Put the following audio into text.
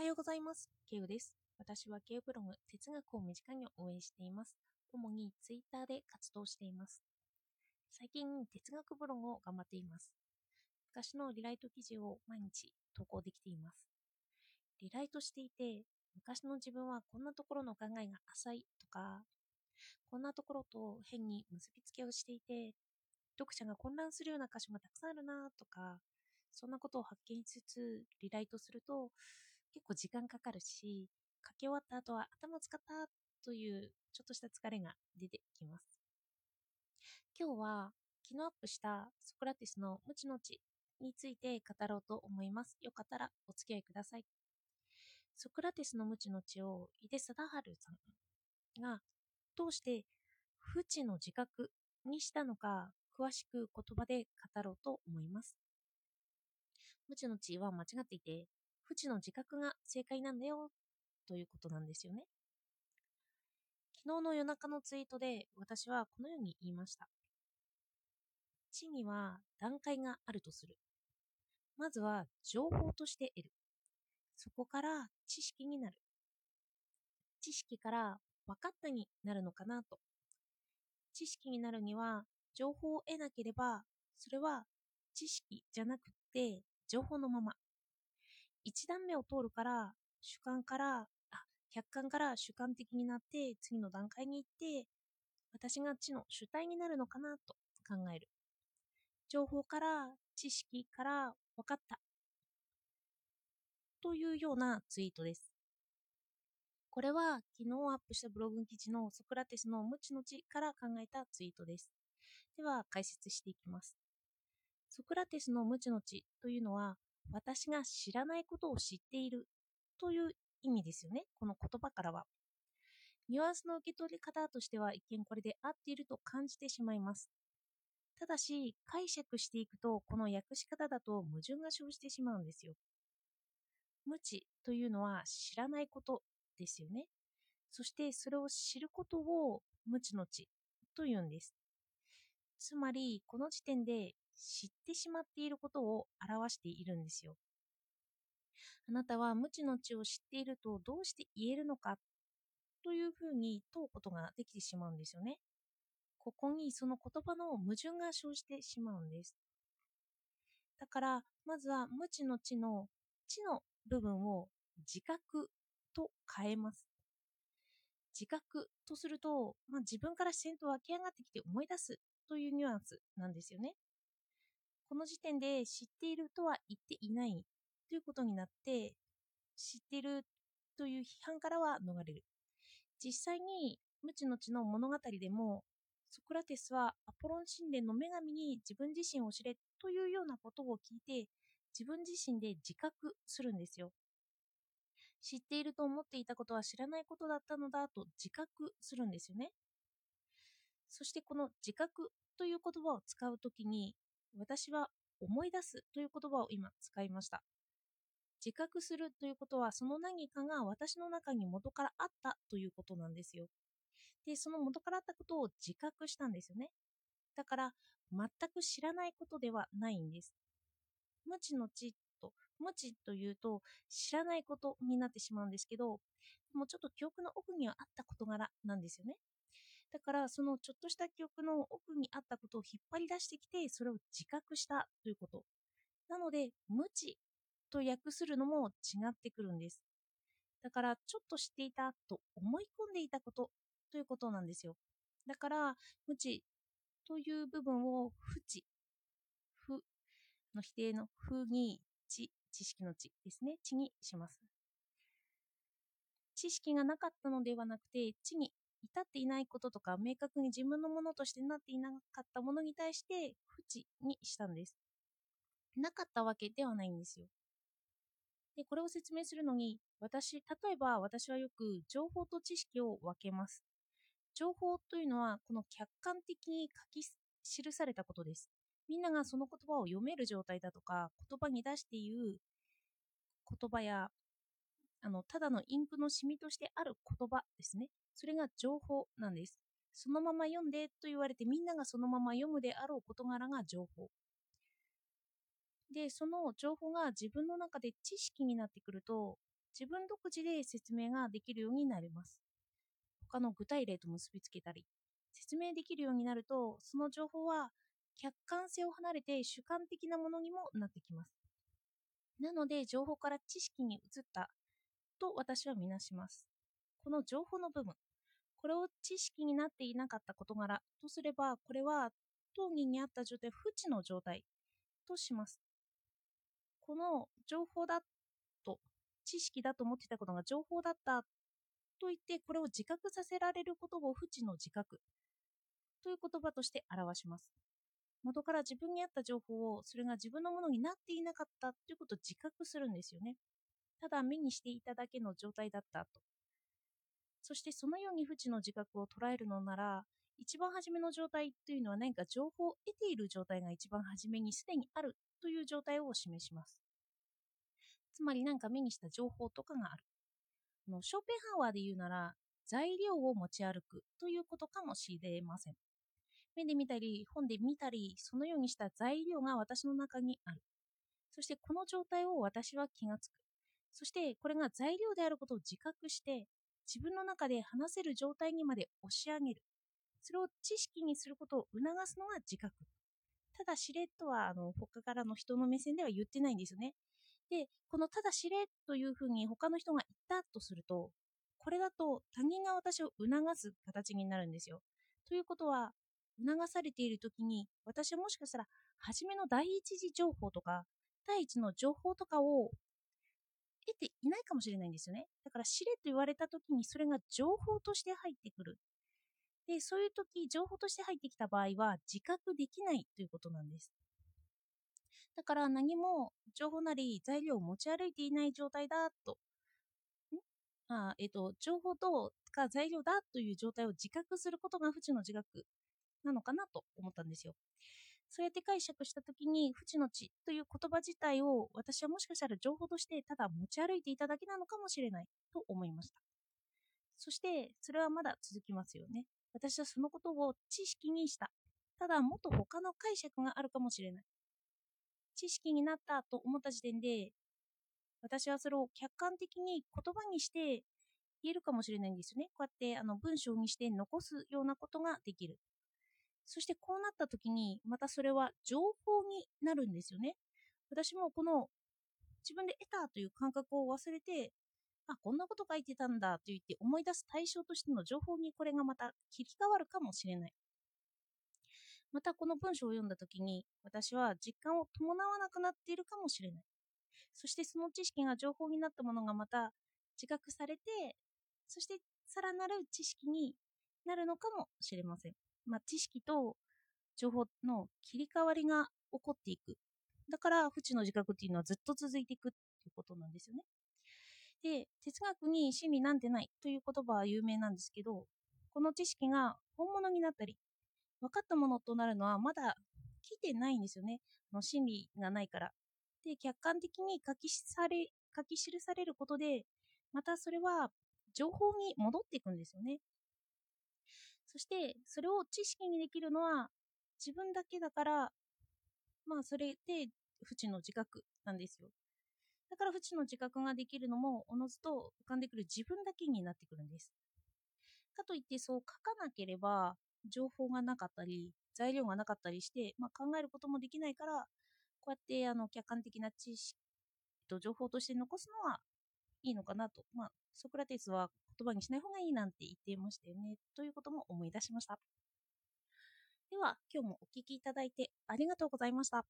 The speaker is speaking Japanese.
はようございます。ケウです。私はケウブログ哲学を身近に応援しています。主にツイッターで活動しています。最近、哲学ブログを頑張っています。昔のリライト記事を毎日投稿できています。リライトしていて、昔の自分はこんなところの考えが浅いとか、こんなところと変に結びつけをしていて、読者が混乱するような箇所がたくさんあるなとか、そんなことを発見しつつリライトすると結構時間かかるし、書き終わった後は頭使ったというちょっとした疲れが出てきます。今日は昨日アップしたソクラティスの無知の知について語ろうと思います。よかったらお付き合いください。ソクラティスの無知の知を井出貞治さんがどうして不知の自覚にしたのか詳しく言葉で語ろうと思います。無知の知は間違っていて、不知の自覚が正解なんだよということなんですよね。昨日の夜中のツイートで私はこのように言いました。知には段階があるとする。まずは情報として得る。そこから知識になる。知識から分かったになるのかなと。知識になるには情報を得なければ、それは知識じゃなくて情報のまま。一段目を通るから主観から、あ、客観から主観的になって次の段階に行って、私が知の主体になるのかなと考える。情報から知識から分かった。というようなツイートです。これは昨日アップしたブログ記事のソクラテスの無知の知から考えたツイートです。では解説していきます。ソクラテスの無知の知というのは私が知らないことを知っているという意味ですよね。この言葉からは。ニュアンスの受け取り方としては一見これで合っていると感じてしまいます。ただし解釈していくとこの訳し方だと矛盾が生じてしまうんですよ。無知というのは知らないことですよね。そしてそれを知ることを無知の知というんです。つまりこの時点で知ってしまっていることを表しているんですよ。あなたは無知の知を知っているとどうして言えるのか？というふうに問うことができてしまうんですよね。ここにその言葉の矛盾が生じてしまうんです。だからまずは無知の知の知の部分を自覚と変えます。自覚とすると、まあ、自分から自然と湧き上がってきて思い出すというニュアンスなんですよね。この時点で知っているとは言っていないということになって知っているという批判からは逃れる。実際に無知の知の物語でもソクラテスはアポロン神殿の女神に自分自身を知れというようなことを聞いて自分自身で自覚するんですよ。知っていると思っていたことは知らないことだったのだと自覚するんですよね。そしてこの自覚という言葉を使うときに私は思い出すという言葉を今使いました。自覚するということはその何かが私の中に元からあったということなんですよ。で、その元からあったことを自覚したんですよね。だから全く知らないことではないんです。無知の知と、無知というと知らないことになってしまうんですけど、もうちょっと記憶の奥にはあった事柄なんですよね。だからそのちょっとした記憶の奥にあったことを引っ張り出してきてそれを自覚したということ。なので無知と訳するのも違ってくるんです。だからちょっと知っていたと思い込んでいたことということなんですよ。だから無知という部分を不知、不の否定の不に知、知識の知ですね。知にします。知識がなかったのではなくて知に至っていないこととか明確に自分のものとしてなっていなかったものに対して不知にしたんです。なかったわけではないんですよ。で、これを説明するのに、私、例えば私はよく情報と知識を分けます。情報というのは、この客観的に書き記されたことです。みんながその言葉を読める状態だとか、言葉に出して言う言葉や、あの、ただのインクのシミとしてある言葉ですね。それが情報なんです。そのまま読んでと言われてみんながそのまま読むであろう事柄が情報。で、その情報が自分の中で知識になってくると、自分独自で説明ができるようになります。他の具体例と結びつけたり、説明できるようになると、その情報は客観性を離れて主観的なものにもなってきます。なので、情報から知識に移ったと私はみなします。この情報の部分、これを知識になっていなかった事柄とすれば、これは当人にあった状態、不知の状態とします。この情報だと、知識だと思っていたことが情報だったと言って、これを自覚させられることを不知の自覚という言葉として表します。元から自分にあった情報をそれが自分のものになっていなかったということを自覚するんですよね。ただ目にしていただけの状態だったと。そしてそのように不知の自覚を捉えるのなら、一番初めの状態というのは何か情報を得ている状態が一番初めにすでにあるという状態を示します。つまり何か目にした情報とかがある。のショーペンハワーで言うなら、材料を持ち歩くということかもしれません。目で見たり、本で見たり、そのようにした材料が私の中にある。そしてこの状態を私は気がつく。そしてこれが材料であることを自覚して、自分の中で話せる状態にまで押し上げる。それを知識にすることを促すのが自覚。ただ知れとはあの他からの人の目線では言ってないんですよね。で、このただ知れというふうに他の人が言ったとすると、これだと他人が私を促す形になるんですよ。ということは、促されている時に私はもしかしたら初めの第一次情報とか第一の情報とかを得ていないかもしれないんですよね。だから知れと言われた時にそれが情報として入ってくる。で、そういう時、情報として入ってきた場合は自覚できないということなんです。だから何も情報なり材料を持ち歩いていない状態だと、あえっ、と、情報とか材料だという状態を自覚することが不知の自覚なのかなと思ったんですよ。そうやって解釈したときに、不知の知という言葉自体を私はもしかしたら情報としてただ持ち歩いていただけなのかもしれないと思いました。そして、それはまだ続きますよね。私はそのことを知識にした。ただ、もっと他の解釈があるかもしれない。知識になったと思った時点で、私はそれを客観的に言葉にして言えるかもしれないんですよね。こうやってあの文章にして残すようなことができる。そしてこうなった時に、またそれは情報になるんですよね。私もこの自分で得たという感覚を忘れて、あ、こんなこと書いてたんだと言って思い出す対象としての情報にこれがまた切り替わるかもしれない。またこの文章を読んだ時に私は実感を伴わなくなっているかもしれない。そしてその知識が情報になったものがまた自覚されて、そしてさらなる知識になるのかもしれません。まあ、知識と情報の切り替わりが起こっていく。だから、不知の自覚っていうのはずっと続いていくっていうことなんですよね。で、哲学に真理なんてないという言葉は有名なんですけど、この知識が本物になったり、分かったものとなるのはまだ来てないんですよね。の真理がないから。で、客観的に書きされ書き記されることで、またそれは情報に戻っていくんですよね。そして、それを知識にできるのは自分だけだから、まあ、それで不知の自覚なんですよ。だから不知の自覚ができるのも、おのずと浮かんでくる自分だけになってくるんです。かといってそう書かなければ、情報がなかったり、材料がなかったりして、まあ、考えることもできないから、こうやってあの客観的な知識と情報として残すのはいいのかなと。まあ、ソクラテスは言葉にしない方がいいなんて言っていましたよね。ということも思い出しました。では、今日もお聴きいただいてありがとうございました。